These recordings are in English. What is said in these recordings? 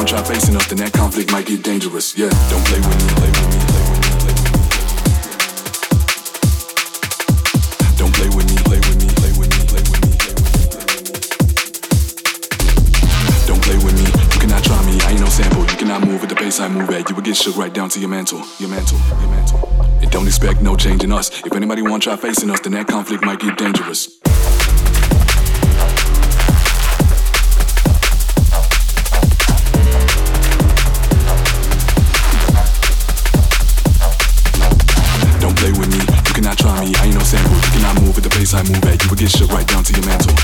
Don't try facing up, then that conflict might get dangerous. Yeah, don't play with me, play with me, play with me, play with me. Don't play with me, play with me, play with me, play with me, play with me. Don't play with me. You cannot try me. I ain't no sample. You cannot move at the pace I move at. You will get shook right down to your mantle, your mantle, your mantle. And don't expect no change in us. If anybody want try facing us, then that conflict might get dangerous. I move back, you would get shit right down to your mantle.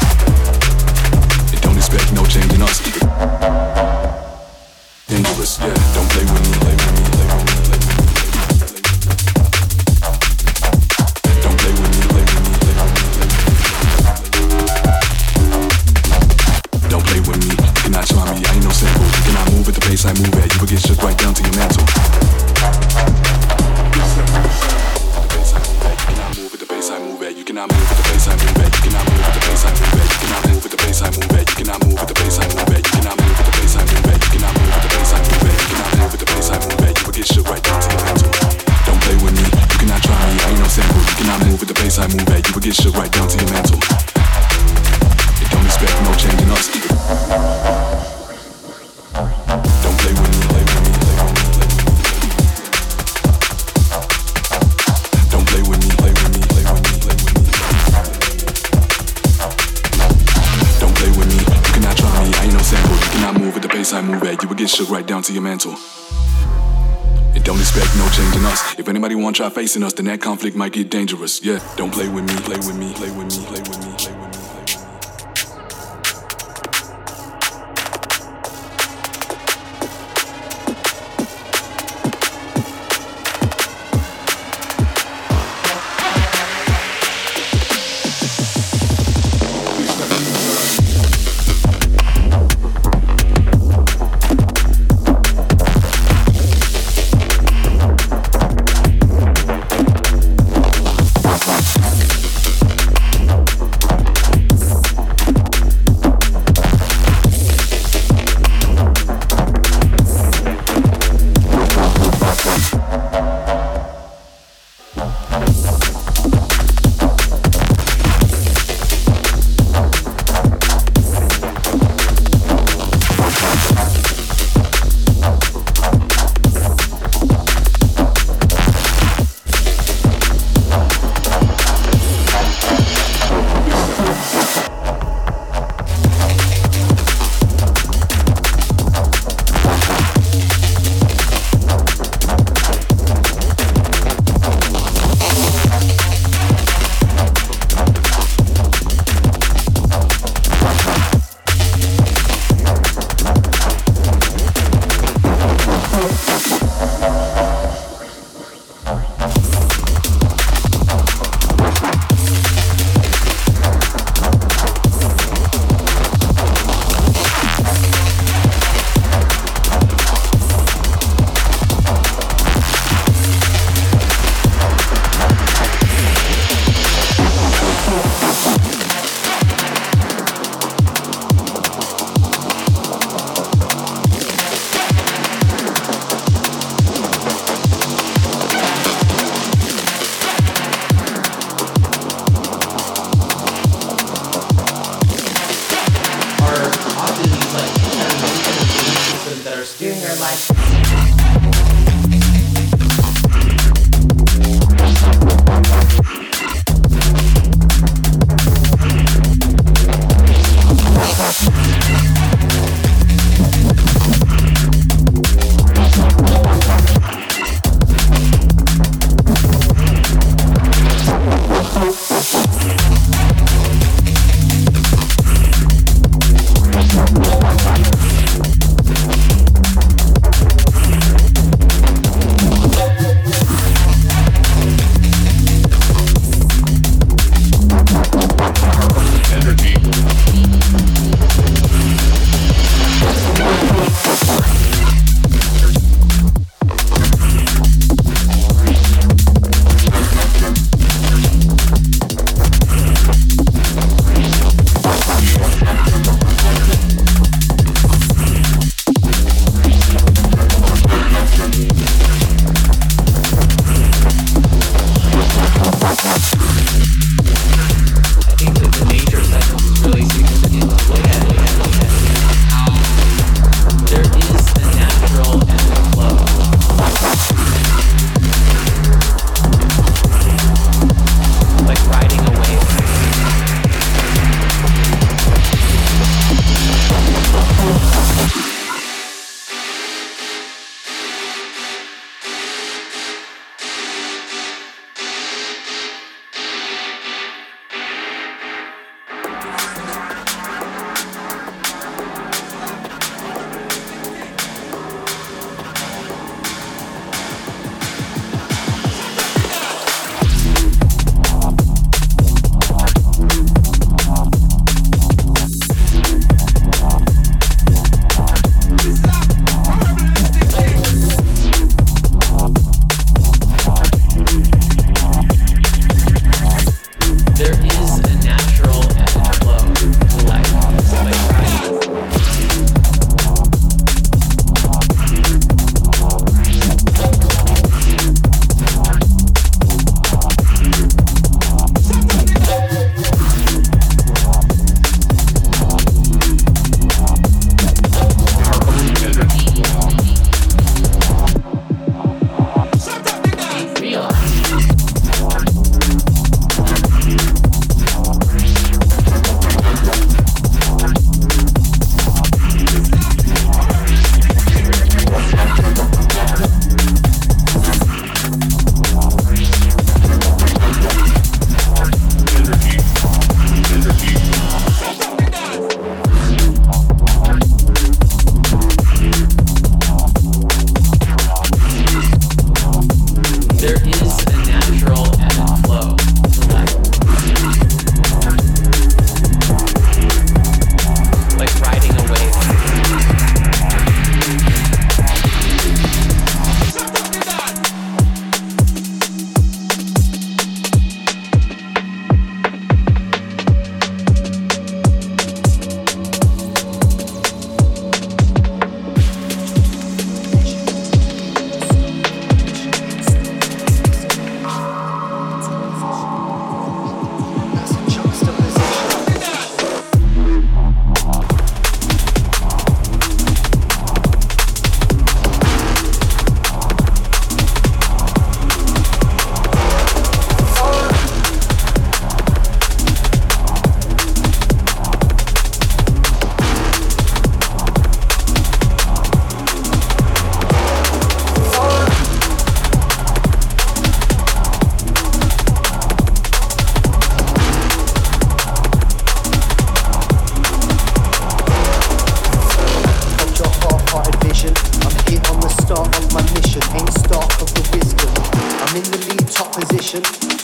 I move at, you would get shook right down to your mantle. And don't expect no change in us. If anybody want try facing us, then that conflict might get dangerous. Yeah, don't play with me, play with me, play with me, play with me.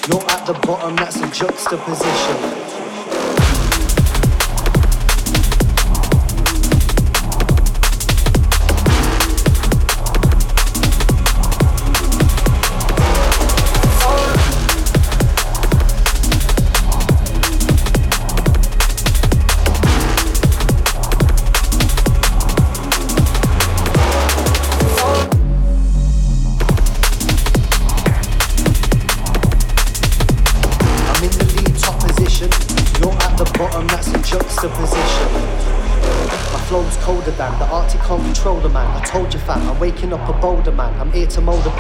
You're at the bottom, that's a juxtaposition. Up a bolder man. I'm here to mold a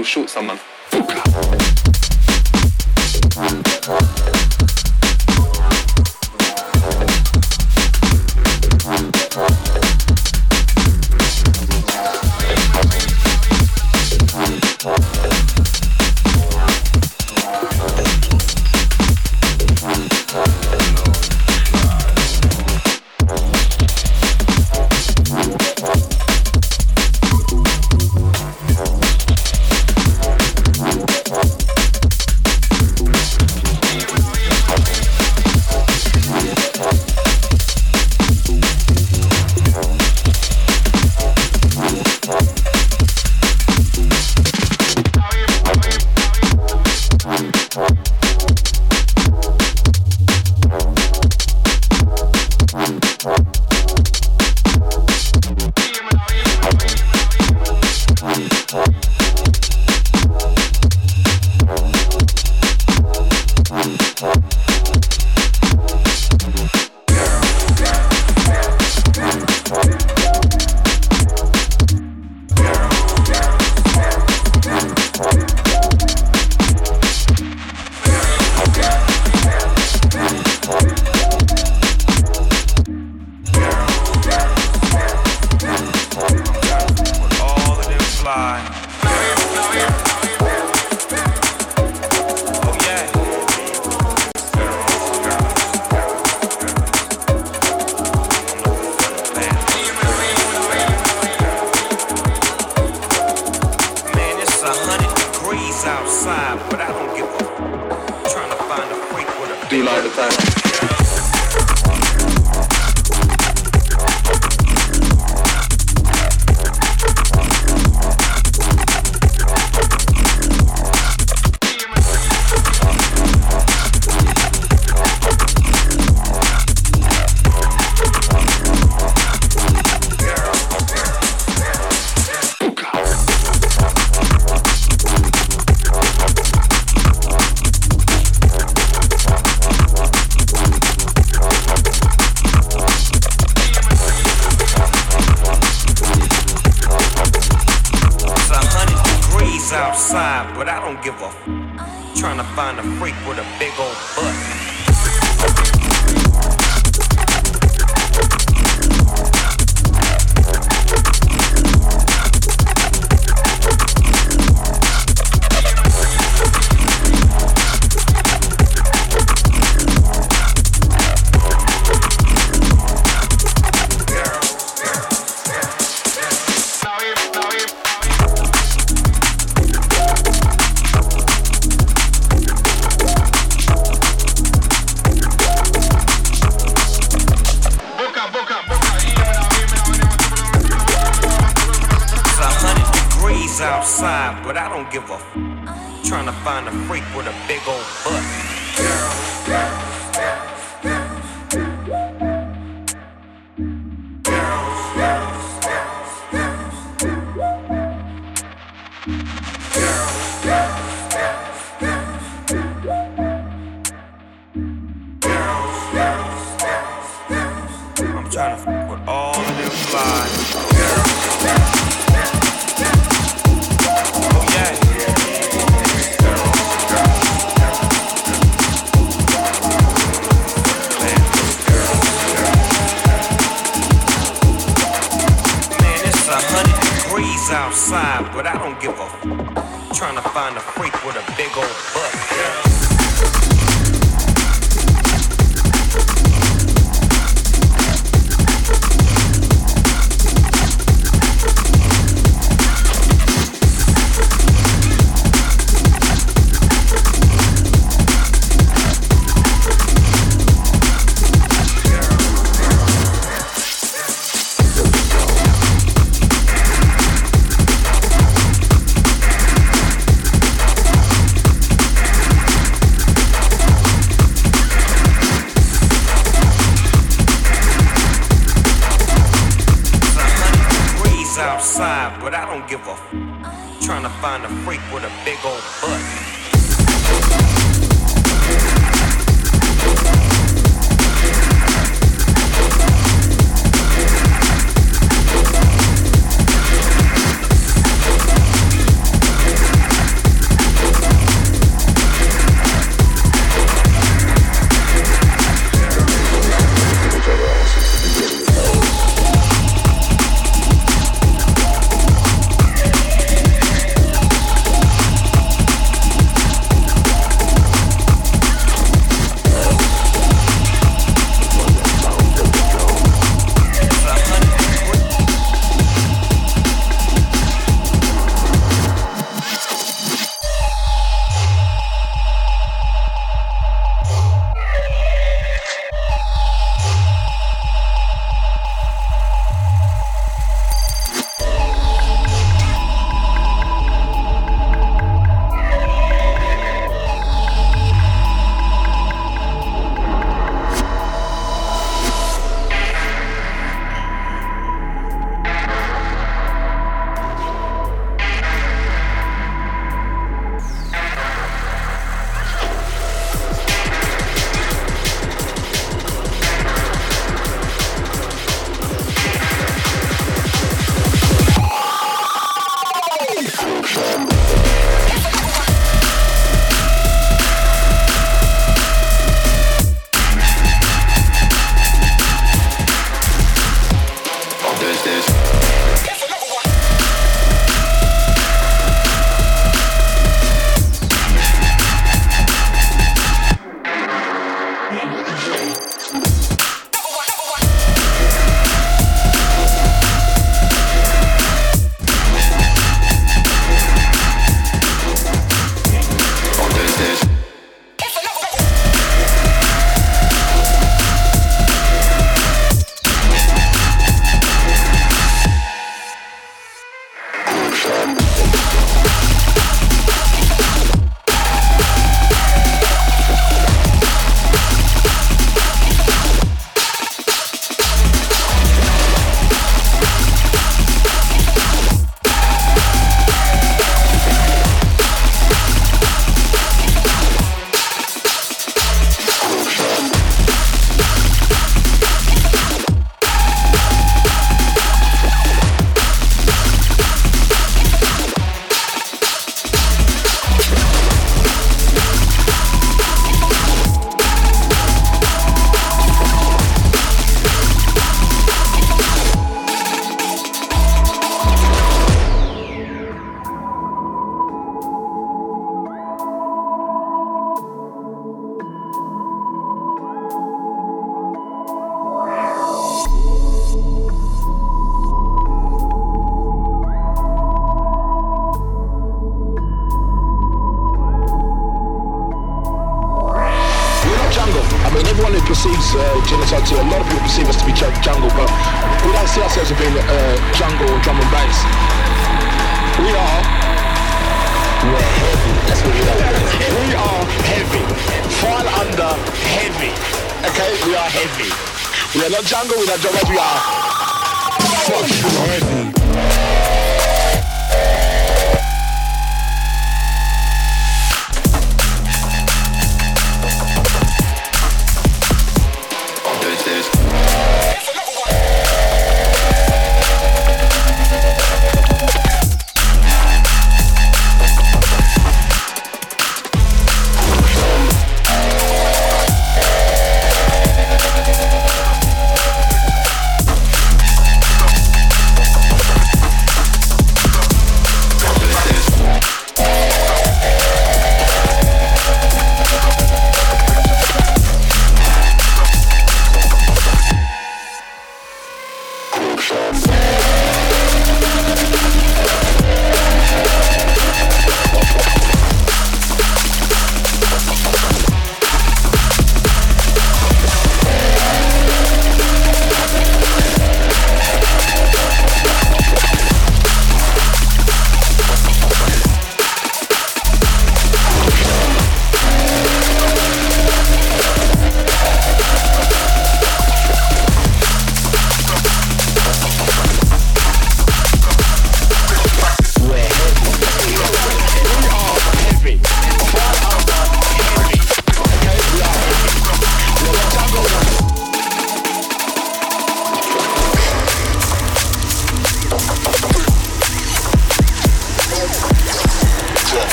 you shoot someone. but I don't give a f. Trying to find a freak with a big old butt. Trying to find a freak with a big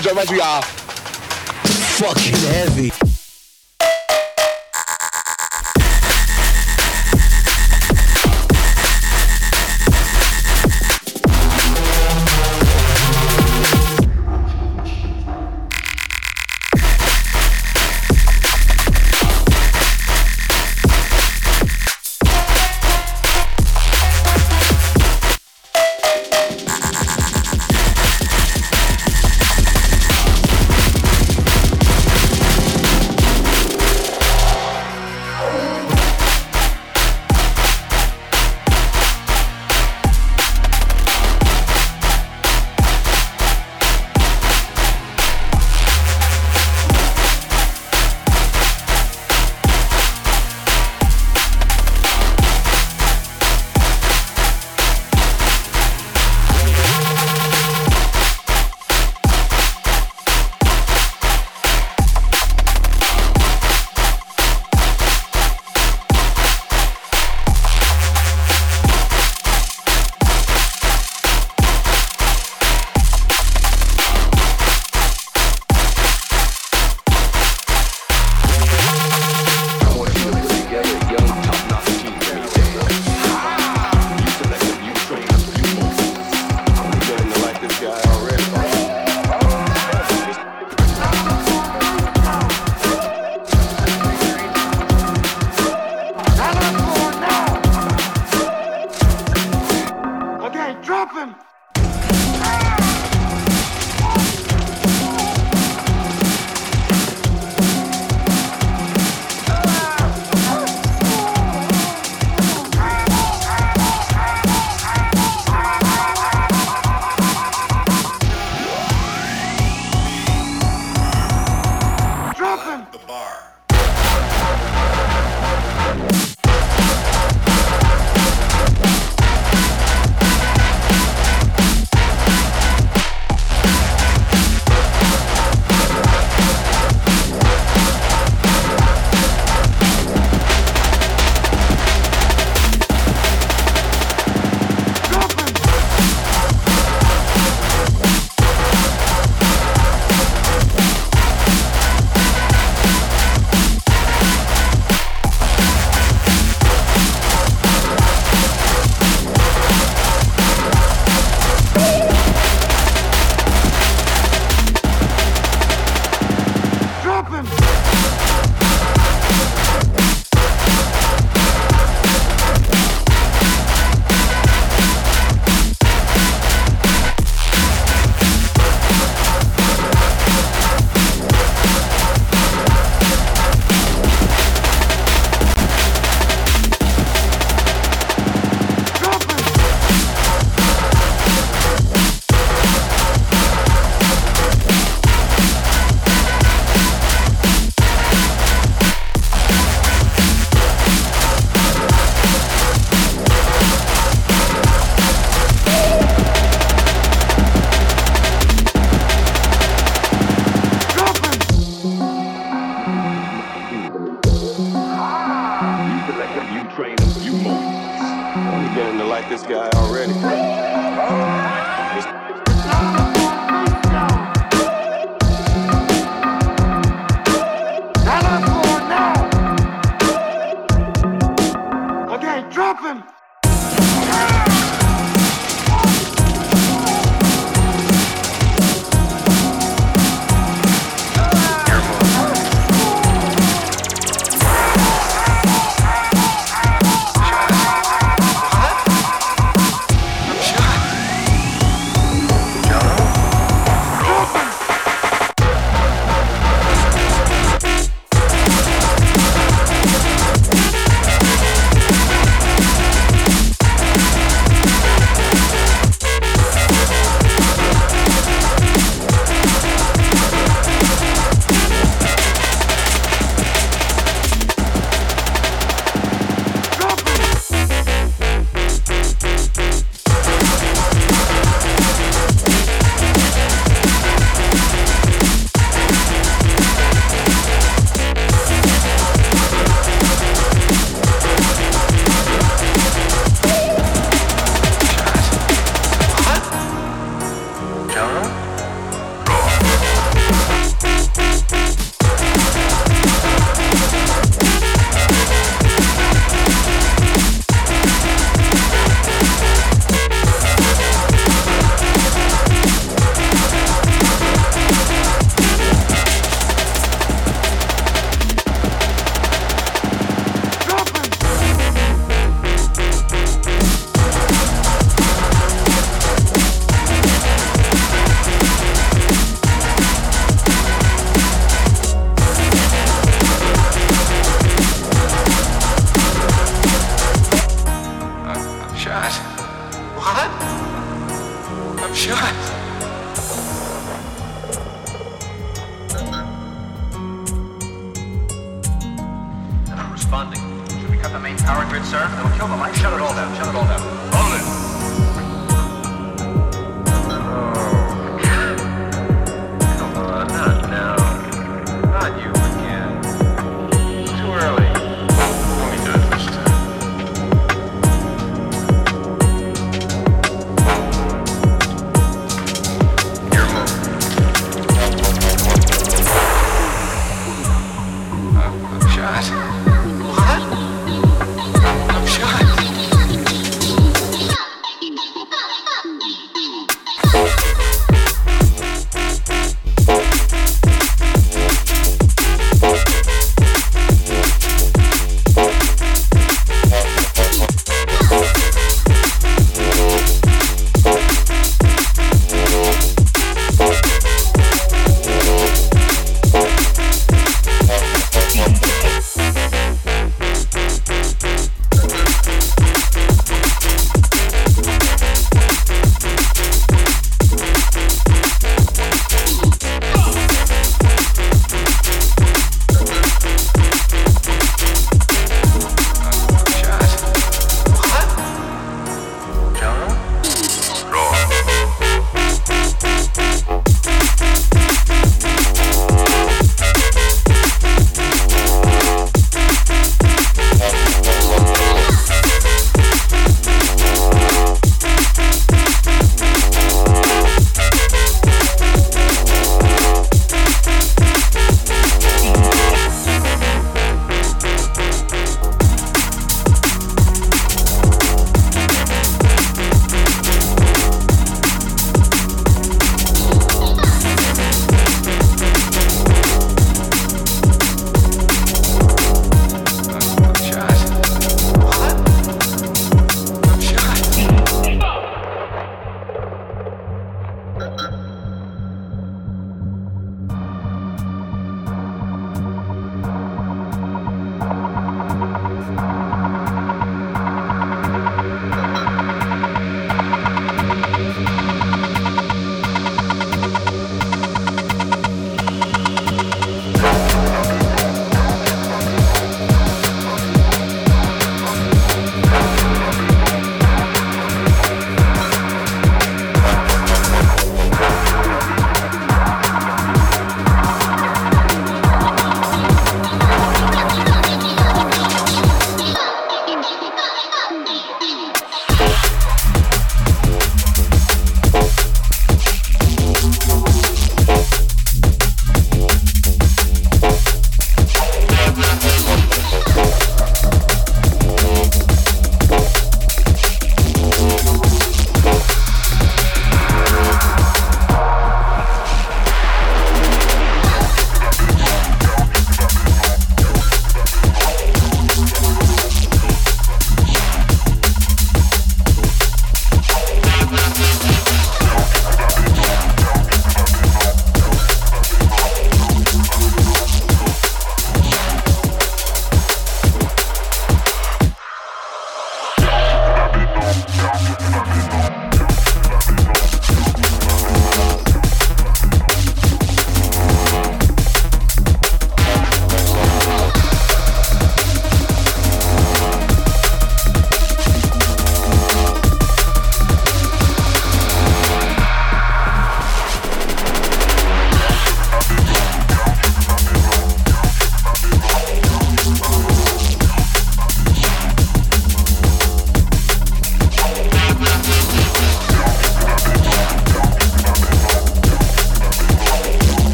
our drummers, we are like this guy already.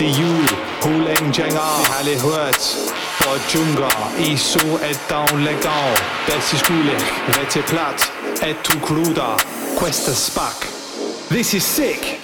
det jul, hulen tjenger, har lidt hørt. For djunker, i så at dagen lægger, der til skulle, hvad til plat, at du kluder, questa spark. This is sick!